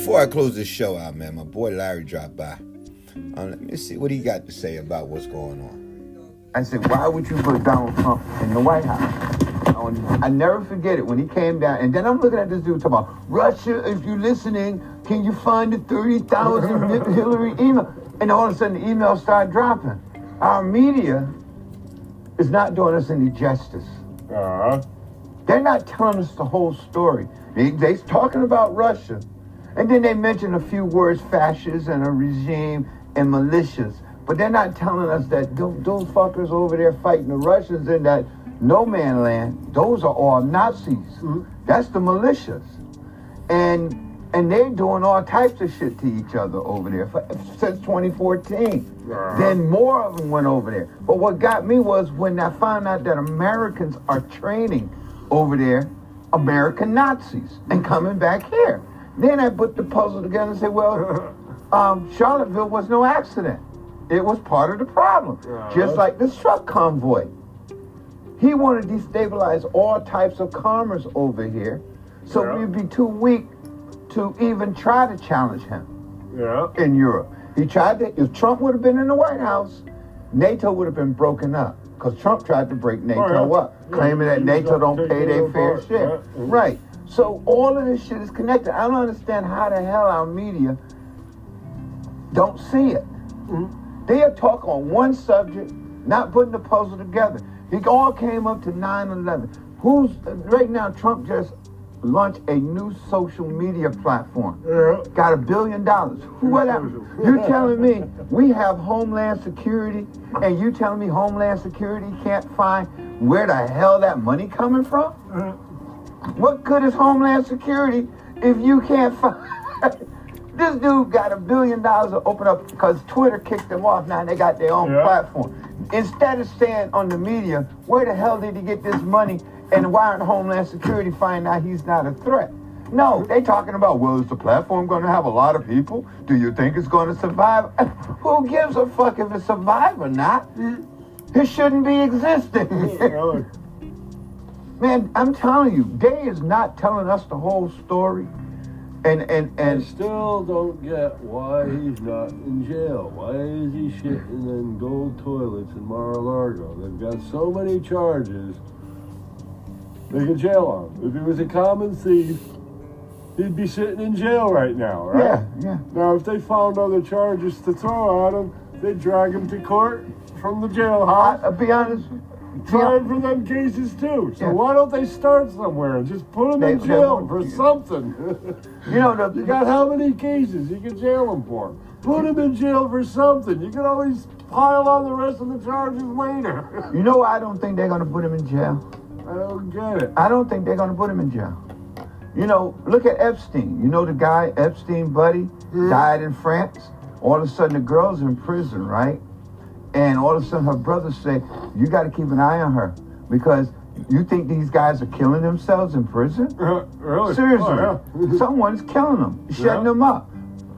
before I close this show out, man, my boy Larry dropped by. Um, let me see what he got to say about what's going on. I said, why would you put Donald Trump in the White House? I never forget it when he came down. And then I'm looking at this dude talking about Russia, if you're listening, can you find the 30,000 Hillary email? And all of a sudden the emails start dropping. Our media is not doing us any justice. Uh-huh. They're not telling us the whole story. They, they're talking about Russia. And then they mention a few words, fascists and a regime and militias. But they're not telling us that those, those fuckers over there fighting the Russians in that no man land, those are all Nazis. Mm-hmm. That's the militias. And and they're doing all types of shit to each other over there for, since 2014. Uh-huh. Then more of them went over there. But what got me was when I found out that Americans are training over there American Nazis and coming back here. Then I put the puzzle together and said, well, um, Charlottesville was no accident. It was part of the problem. Uh-huh. Just like this truck convoy. He wanted to destabilize all types of commerce over here. So yeah. we'd be too weak to even try to challenge him yeah. in Europe. He tried to, if Trump would have been in the White House, NATO would have been broken up. Because Trump tried to break NATO oh, yeah. up, yeah. claiming that NATO don't pay their fair share. Right. So all of this shit is connected. I don't understand how the hell our media don't see it. Mm-hmm. They are talking on one subject, not putting the puzzle together. It all came up to 9-11. Who's right now? Trump just launched a new social media platform. Yeah. Got a billion dollars. What? You telling me we have Homeland Security, and you telling me Homeland Security can't find where the hell that money coming from? Uh-huh. What good is Homeland Security if you can't find? this dude got a billion dollars to open up because Twitter kicked them off. Now they got their own yeah. platform. Instead of staying on the media, where the hell did he get this money? And why aren't Homeland Security finding out he's not a threat? No, they talking about, well, is the platform going to have a lot of people? Do you think it's going to survive? Who gives a fuck if it survives or not? Mm. It shouldn't be existing. Man, I'm telling you, Day is not telling us the whole story. And and and I still don't get why he's not in jail. Why is he shitting in gold toilets in Mar-a-Lago? They've got so many charges. They can jail him. If he was a common thief, he'd be sitting in jail right now, right? Yeah, yeah. Now, if they found other charges to throw at him, they'd drag him to court from the jailhouse. I'll be honest trying for them cases too. So why don't they start somewhere and just put them they, in jail for something? you know, the, you got how many cases you can jail them for? Put them in jail for something. You can always pile on the rest of the charges later. you know why I don't think they're going to put him in jail? I don't get it. I don't think they're going to put him in jail. You know, look at Epstein. You know the guy, Epstein buddy, died in France. All of a sudden the girl's in prison, right? And all of a sudden her brothers say, you got to keep an eye on her because you think these guys are killing themselves in prison? Uh, really? Seriously. Oh, yeah. Someone's killing them, shutting yeah. them up.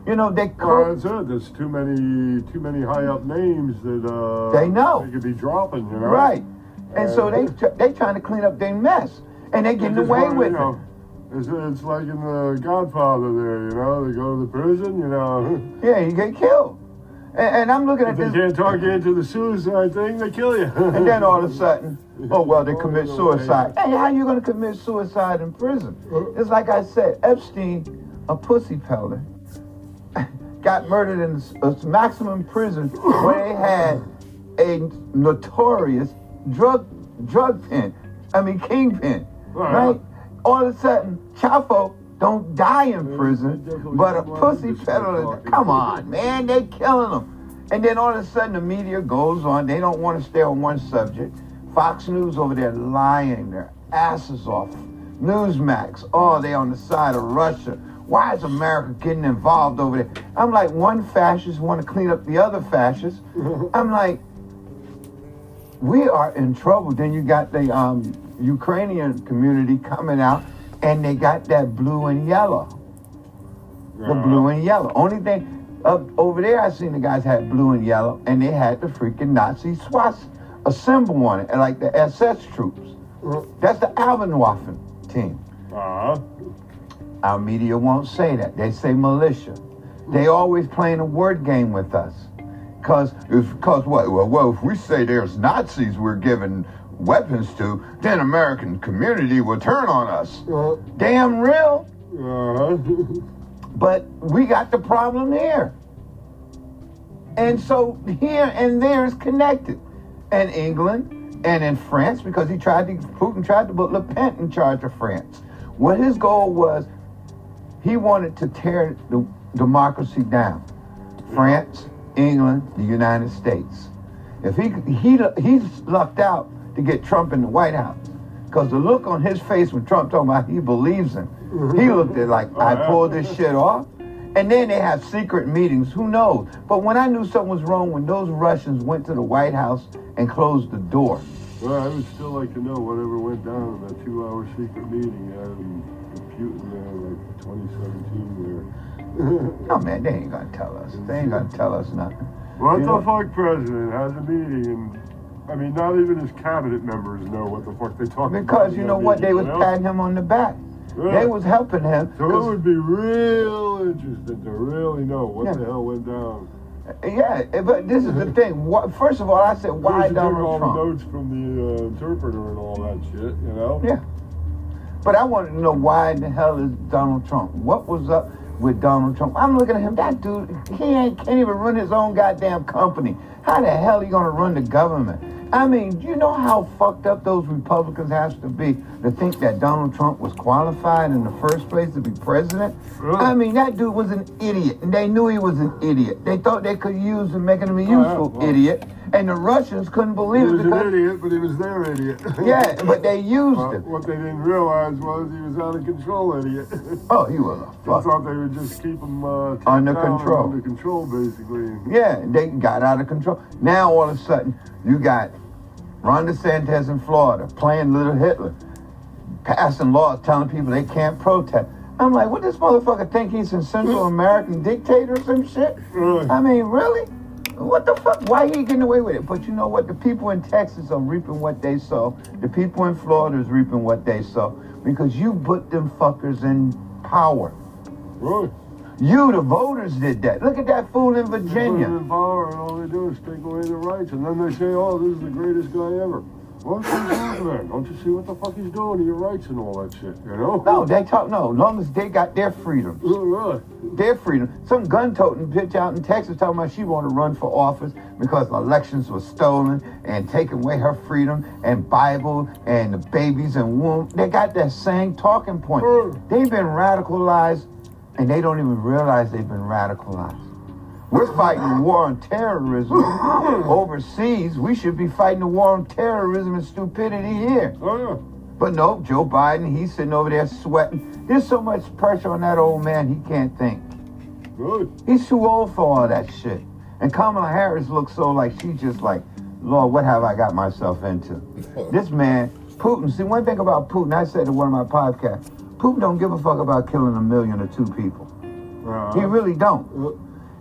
You know, they well, that's it. There's too many too many high up names that uh, they know they could be dropping, you know. Right. And uh, so they they trying to clean up their mess. And they getting away with you know, it. It's, it's like in the Godfather there, you know, they go to the prison, you know. Yeah, you get killed. And, and I'm looking if at they this. They can't talk you into the suicide thing, they kill you. and then all of a sudden, oh, well, they commit suicide. Hey, how you going to commit suicide in prison? It's like I said, Epstein, a pussy peddler, got murdered in a maximum prison where they had a notorious drug drug pen. I mean, kingpin, right? All of a sudden, Chapo don't die in prison, but a pussy peddler, come on, man, they killing them. And then all of a sudden the media goes on, they don't want to stay on one subject. Fox News over there lying their asses off. Newsmax, oh, they on the side of Russia. Why is America getting involved over there? I'm like, one fascist want to clean up the other fascists. I'm like, we are in trouble. Then you got the um, Ukrainian community coming out and they got that blue and yellow. The blue and yellow. Only thing up over there, I seen the guys had blue and yellow, and they had the freaking Nazi swastika, a symbol on it, like the SS troops. That's the Alpenwaffen team. Uh-huh. Our media won't say that. They say militia. They always playing a word game with us. Cause if cause what well, well if we say there's Nazis we're giving weapons to, then American community will turn on us. Uh, Damn real. uh, But we got the problem here. And so here and there is connected. And England and in France, because he tried to, Putin tried to put Le Pen in charge of France. What his goal was, he wanted to tear the democracy down. France, England, the United States. If he he he's lucked out to get Trump in the White House, because the look on his face when Trump talking about he believes him, mm-hmm. he looked at like I oh, pulled this shit off. And then they have secret meetings. Who knows? But when I knew something was wrong, when those Russians went to the White House and closed the door, well, I would still like to know whatever went down in that two-hour secret meeting out in Putin there, like 2017 there. no man, they ain't gonna tell us. They ain't gonna tell us nothing. What You the know- fuck president has a meeting and I mean not even his cabinet members know what the fuck they talk about. Because you know what? They was patting him on the back. Yeah. They was helping him. So it would be real interesting to really know what Yeah. the hell went down. Yeah, but this is the thing. What, first of all, I said, why Why all Donald the Trump? notes from the uh, interpreter and all that shit, you know? Yeah. But I wanted to know why in the hell is Donald Trump? What was up with Donald Trump? I'm looking at him. That dude, he ain't can't even run his own goddamn company. How the hell he gonna run the government? I mean, you know how fucked up those Republicans have to be to think that Donald Trump was qualified in the first place to be president? Really? I mean, that dude was an idiot, and they knew he was an idiot. They thought they could use him, making him a Oh, yeah, useful well. idiot, and the Russians couldn't believe it. He was it an idiot, but he was their idiot. yeah, but they used Uh, him. what they didn't realize was he was out of control idiot. Oh, he was a They thought they would just keep him uh, Under control. Under control, basically. Yeah, they got out of control. Now all of a sudden, you got Ron DeSantis in Florida playing Little Hitler, passing laws telling people they can't protest. I'm like, what this motherfucker think he's a Central American dictator or some shit? Really? I mean, really? What the fuck? Why he getting away with it? But you know what? The people in Texas are reaping what they sow. The people in Florida is reaping what they sow because you put them fuckers in power. Really? You, the voters, did that. Look at that fool in Put Virginia. him in power, and all they do is take away their rights, and then they say, "Oh, this is the greatest guy ever." What's? Don't you see what the fuck he's doing to your rights and all that shit? You know? No, they talk no. As long as they got their freedom, Oh, really? their freedom. Some gun-toting bitch out in Texas talking about she want to run for office because elections were stolen and taking away her freedom and Bible and the babies and womb. They got that same talking point. They've been radicalized, and they don't even realize they've been radicalized. We're fighting a war on terrorism overseas. We should be fighting a war on terrorism and stupidity here. Oh yeah. But no, Joe Biden, he's sitting over there sweating. There's so much pressure on that old man, he can't think. Good. He's too old for all that shit. And Kamala Harris looks so like she's just like, Lord, what have I got myself into? This man, Putin, see, one thing about Putin, I said to one of my podcasts, Putin don't give a fuck about killing a million or two people. Uh, He really don't.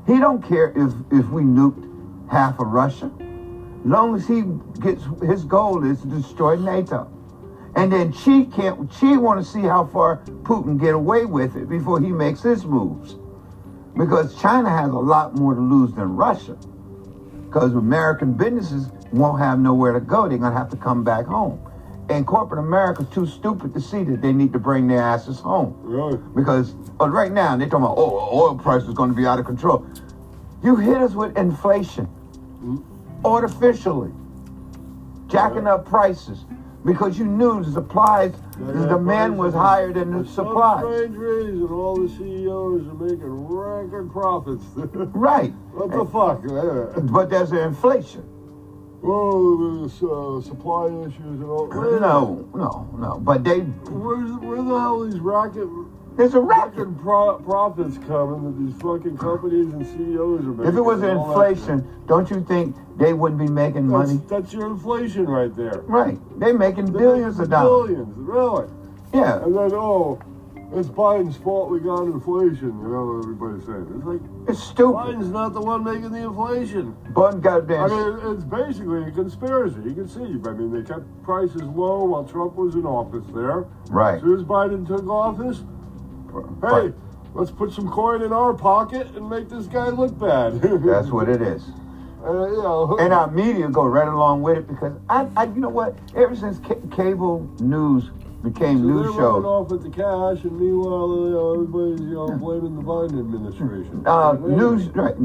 He don't care if, if we nuked half of Russia. Long as he gets his goal is to destroy NATO. And then she can't want to see how far Putin get away with it before he makes his moves. Because China has a lot more to lose than Russia. Because American businesses won't have nowhere to go. They're gonna have to come back home. And corporate America's too stupid to see that they need to bring their asses home. really? Because right now they're talking about oh oil price is going to be out of control. You hit us with inflation mm-hmm. artificially, jacking up prices because you knew the supplies, the demand was higher than the supplies. strange reason, all the CEOs are making record profits. Right, what the fuck? But there's an inflation. Oh, there's uh, supply issues and all. No, no, no. But they Where's, where the hell these racket there's a fucking pro- profits coming that these fucking companies and CEOs are making? If it was and all that inflation, don't you think they wouldn't be making shit? money? That's, that's your inflation right there. Right, they're making They're billions making of dollars. Billions, really. Yeah, And then, oh, it's Biden's fault we got inflation, you know what everybody's saying. It's like, it's stupid. Biden's not the one making the inflation. Bun I mean, it's basically a conspiracy. You can see. I mean, they kept prices low while Trump was in office there. Right. As soon as Biden took office, Hey, let's put some coin in our pocket and make this guy look bad. That's what it is. Uh, you know, And our media go right along with it because I, I you know what? Ever since ca- cable news became so news they're shows, off with the cash, and meanwhile, you know, everybody's you know blaming the Biden administration. uh, Like, news. Right,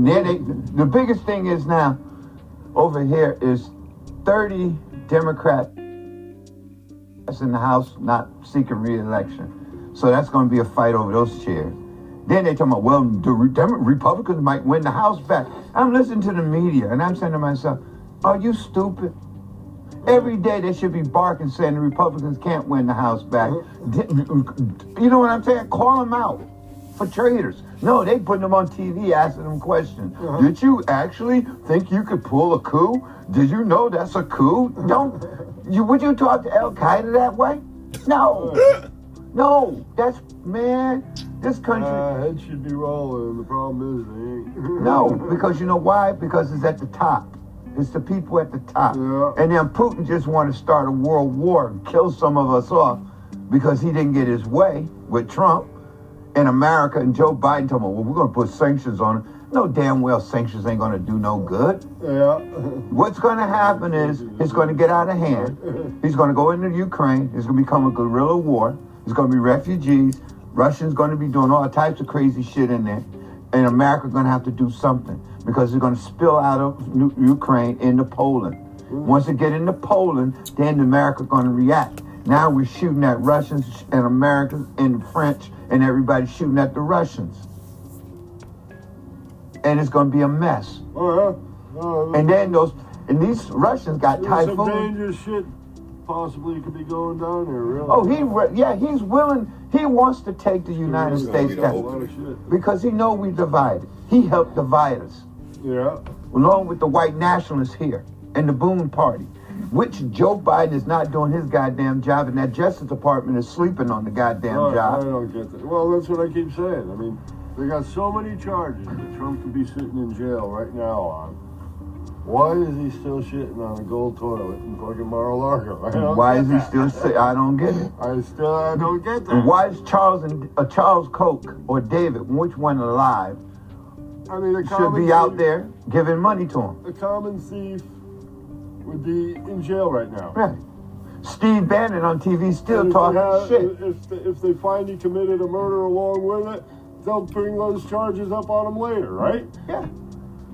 the biggest thing is now over here is thirty Democrats in the House not seeking re-election. So that's going to be a fight over those chairs. Then they talking about, well, the Re- Republicans might win the House back. I'm listening to the media and I'm saying to myself, are you stupid? Every day they should be barking saying the Republicans can't win the House back. You know what I'm saying? Call them out for traitors. No, they putting them on TV asking them questions. Did you actually think you could pull a coup? Did you know that's a coup? Don't you would you talk to Al Qaeda that way? No. No. That's man, this country Uh, head should be rolling. The problem is they ain't. no, because you know why? Because it's at the top. It's the people at the top. Yeah. And then Putin just want to start a world war and kill some of us off because he didn't get his way with Trump and America and Joe Biden talking about, well, we're going to put sanctions on him. No damn well sanctions ain't going to do no good. Yeah. What's going to happen is it's going to get out of hand. He's going to go into Ukraine. It's going to become a guerrilla war. There's going to be refugees. Russians going to be doing all types of crazy shit in there. And America's going to have to do something because they're going to spill out of Nu- Ukraine into Poland. Once it get into Poland, then America's going to react. Now we're shooting at Russians and Americans and the French and everybody shooting at the Russians. And it's going to be a mess. Oh yeah. Oh, And then those, and these Russians got there's some typhoon. dangerous shit possibly could be going down there. Really. Oh, he, re- yeah, he's willing. He wants to take the United States be the a down lot of shit. because he know we divided. He helped divide us, Yeah. along with the white nationalists here and the Boone Party, which Joe Biden is not doing his goddamn job, and that Justice Department is sleeping on the goddamn Right, I don't get that. Well, that's what I keep saying. I mean, they got so many charges that Trump could be sitting in jail right now on. Why is he still shitting on a gold toilet in fucking Mar-a-Lago? Why is he that. still I don't get it? I still I don't get that. And why is Charles and uh, Charles Koch or David, which one alive, I mean, a should be out there giving money to him? A common thief would be in jail right now. Right. Steve Bannon on TV still talking have- shit. If they, if they find he committed a murder along with it, they'll bring those charges up on him later, right? Yeah.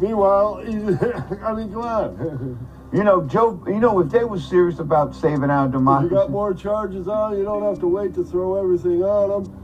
Meanwhile, he's, I mean, come on. You know, Joe. You know, if they were serious about saving our If you got more charges on, you don't have to wait to throw everything on him.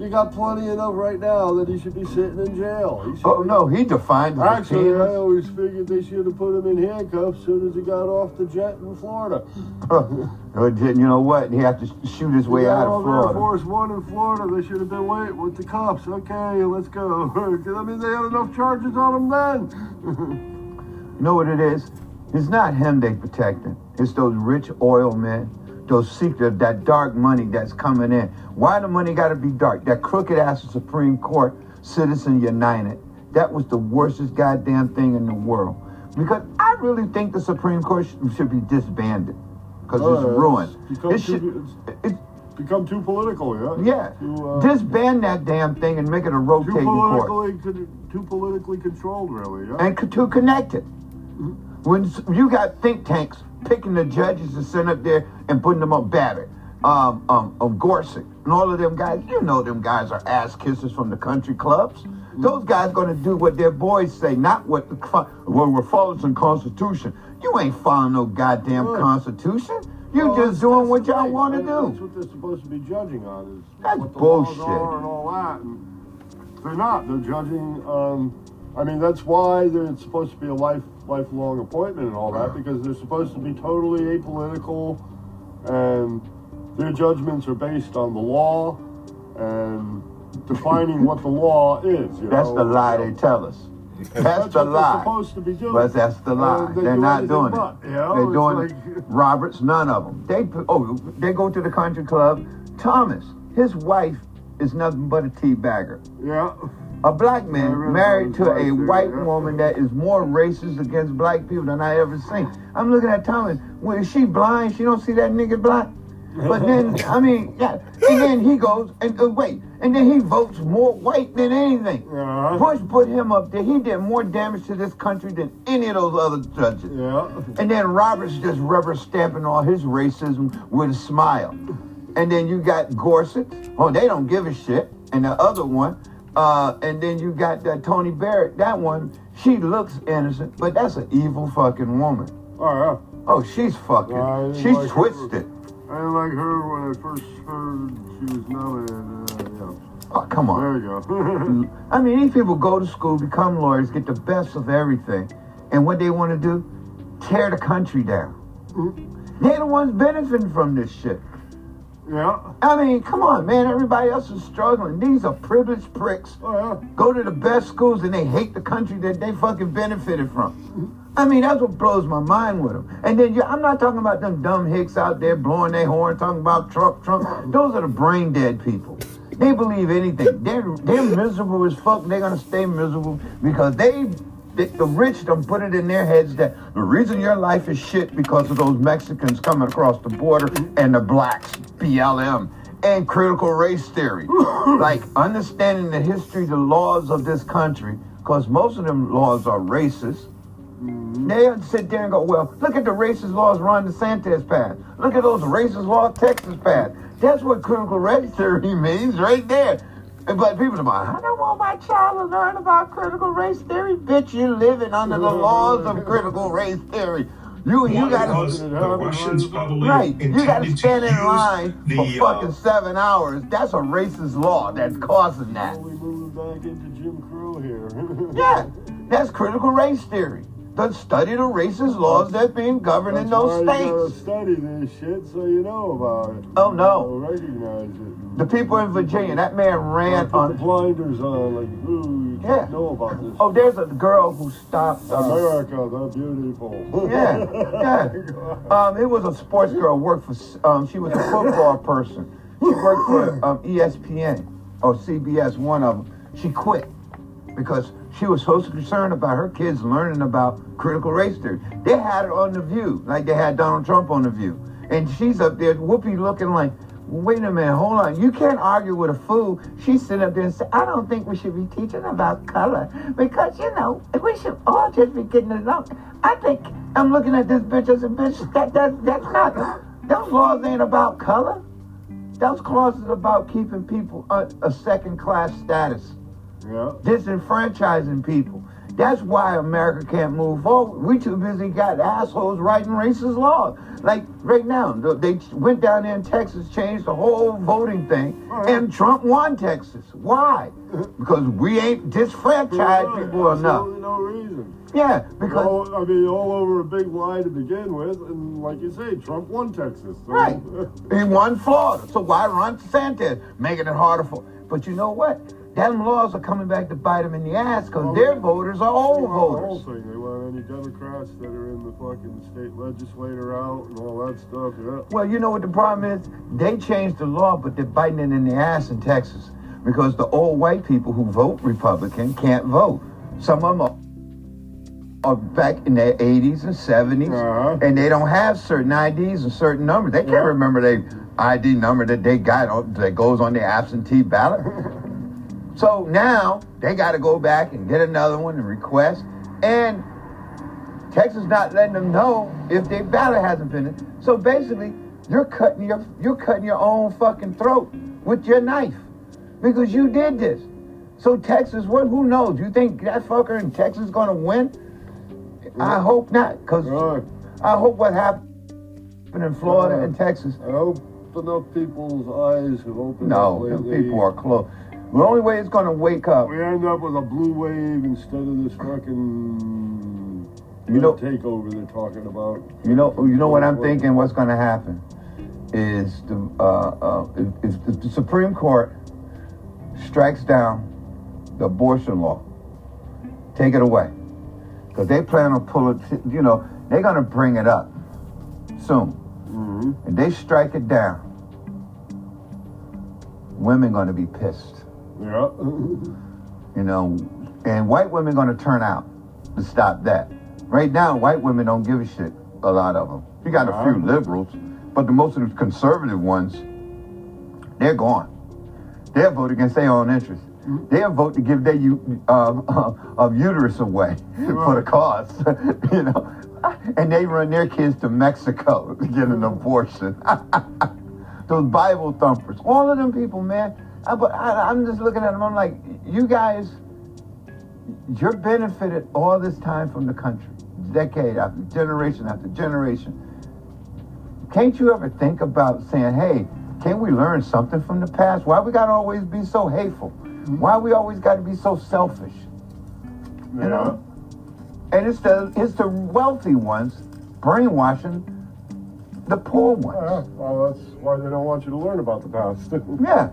You got plenty enough right now that he should be sitting in jail. Oh no, he defined the Actually, I always figured they should have put him in handcuffs as soon as he got off the jet in Florida. You know what? He had to shoot his way out of off Air Force One in Florida. They should have been waiting with the cops. Okay, let's go. I mean, they had enough charges on him then. You know what it is? It's not him they protecting. It's those rich oil men, those secret, that dark money that's coming in. Why the money got to be dark? That crooked ass Supreme Court, Citizen United. That was the worstest goddamn thing in the world. Because I really think the Supreme Court sh- should be disbanded. Because Oh, it's ruined. it's become It too- should, it, Become too political, yeah. yeah. Too, uh, Disband that damn thing and make it a too rotating court. politically, con- too politically controlled, really. Yeah. and co- to connect it. When you got think tanks picking the judges to send up there and putting them up Babbitt, um, um, um, Gorsuch, and all of them guys, you know them guys are ass kissers from the country clubs. Those guys gonna do what their boys say, not what the well we're following some constitution. You ain't following no goddamn Right. constitution. You Well, just doing what y'all right. want to do. That's what they're supposed to be judging on is That's what the bullshit. laws are and all that. And they're not. They're judging. Um, I mean, that's why they're it's supposed to be a life lifelong appointment and all that because they're supposed to be totally apolitical, and their judgments are based on the law and defining what the law is. You That's know? the lie they tell us. That's, That's the lie. they're supposed to be doing. But that's the lie. And they They're not doing but, it. you know? They're doing like- Roberts. None of them. They oh they go to the country club. Thomas, his wife is nothing but a tea bagger. Yeah. A black man married to a white woman that is more racist against black people than I ever seen. I'm looking at Thomas. Well, is she blind? She don't see that nigga black. But then, I mean, yeah. And then he goes and uh, wait, and then he votes more white than anything. Yeah. Bush put him up there. He did more damage to this country than any of those other judges. Yeah. And then Roberts just rubber stamping all his racism with a smile. And then you got Gorsuch. Oh, they don't give a shit. And the other one. Uh, and then you got that Coney Barrett. That one, she looks innocent, but that's an evil fucking woman. Oh Oh, she's fucking. Yeah, she's like twisted. yeah. I didn't like her when I first heard she was nominated. Uh, Oh, come on. There you go. I mean, these people go to school, become lawyers, get the best of everything. And what they want to do? Tear the country down. They're the ones benefiting from this shit. Yeah. I mean, come on, man. Everybody else is struggling. These are privileged pricks. Oh yeah. Go to the best schools and they hate the country that they fucking benefited from. I mean, that's what blows my mind with them. And then you, I'm not talking about them dumb hicks out there blowing their horn, talking about Trump, Trump. Those are the brain dead people. They believe anything. They're they're miserable as fuck. They're gonna stay miserable because they, the, the rich don't put it in their heads that the reason your life is shit because of those Mexicans coming across the border and the blacks, BLM, and critical race theory. like understanding the history, the laws of this country, because most of them laws are racist. Mm-hmm. They'll sit there and go, well, look at the racist laws Ron DeSantis passed. Look at those racist laws Texas passed. That's what critical race theory means right there. But people are like, I don't want my child to learn about critical race theory. Bitch, you're living under the laws of critical race theory. You you What gotta the Russians probably right. You gotta stand in line the, for fucking uh, seven hours. That's a racist law that's causing that. We moving back into Jim Crow here. Yeah, that's critical race theory. The study the racist laws that being governed in those why You gotta states. study this shit so you know about it. Oh, no. Recognize it. The people in Virginia, that man ran Put the on. blinders on, like, ooh, you Yeah. know about this. Oh, there's a girl who stopped. Uh, America, the beautiful. yeah, yeah. Um, it was a sports girl. Worked for. Um, she was a football person. She worked for um, ESPN or CBS. One of them. She quit because she was so concerned about her kids learning about critical race theory. They had it on the View, like they had Donald Trump on the View, and she's up there, Whoopi, looking like. Wait a minute, hold on. You can't argue with a fool. She's sitting up there and say, I don't think we should be teaching about color because, you know, we should all just be getting along. I think I'm looking at this bitch as a bitch. That, that, that's not, those laws ain't about color. Those clauses are about keeping people a, a second class status yeah. disenfranchising people. That's why America can't move forward. We too busy got assholes writing racist laws. Like right now, they went down there in Texas, changed the whole voting thing, and Trump won Texas. Why? Because we ain't disfranchised people enough. No reason. Yeah, because All, I mean, all over a big lie to begin with, and like you say, Trump won Texas. So, Right. He won Florida. So why Ron DeSantis? Making it harder for. But you know what? Them laws are coming back to bite them in the ass because their voters are old voters. The whole thing. They want any Democrats that are in the fucking state legislature out and all that stuff. Yeah. Well, you know what the problem is? They changed the law, but they're biting it in the ass in Texas because the old white people who vote Republican can't vote. Some of them are, are back in their 80s and 70s, Uh-huh. and they don't have certain IDs and certain numbers. They can't Yeah. remember their ID number that they got that goes on the absentee ballot. so now they got to go back and get another one and request. And Texas not letting them know if their ballot hasn't been in. So basically, you're cutting your you're cutting your own fucking throat with your knife because you did this. So Texas, what? Who knows? You think that fucker in Texas is gonna win? I hope not, cause Right. I hope what happened in Florida and Texas. I hope enough people's eyes have opened No, people are close. The only way it's gonna wake up. We end up with a blue wave instead of this fucking You know- takeover they're talking about. You know, you know what I'm thinking. What's going to happen is the uh, uh, if, if the Supreme Court strikes down the abortion law, take it away, because they plan on pulling. You know, they're going to bring it up soon, Mm-hmm. and they strike it down. Women going to be pissed, Yeah. you know, and white women going to turn out to stop that. Right now, white women don't give a shit. A lot of them. You got a few liberals. But the most of the conservative ones, they're gone. They'll vote against their own interests. They'll vote to give their u- uh, uh, of uterus away for the cause, you know. And they run their kids to Mexico to get an abortion. Those Bible thumpers, all of them people, man. I, but I, I'm just looking at them. I'm like, you guys, you're benefited all this time from the country, decade after generation after generation. Can't you ever think about saying, hey, can we learn something from the past? Why we gotta always be so hateful? Why we always gotta be so selfish? You know? And it's the it's the wealthy ones brainwashing the poor Yeah, ones. well, that's why they don't want you to learn about the past. Yeah.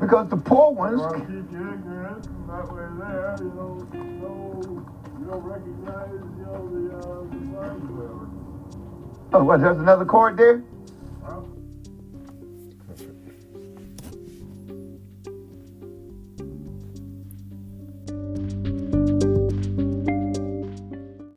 Because the poor ones want to keep you ignorant, and that way there, you don't know, you don't recognize, you know, the, uh, the. Oh what, there's another chord there?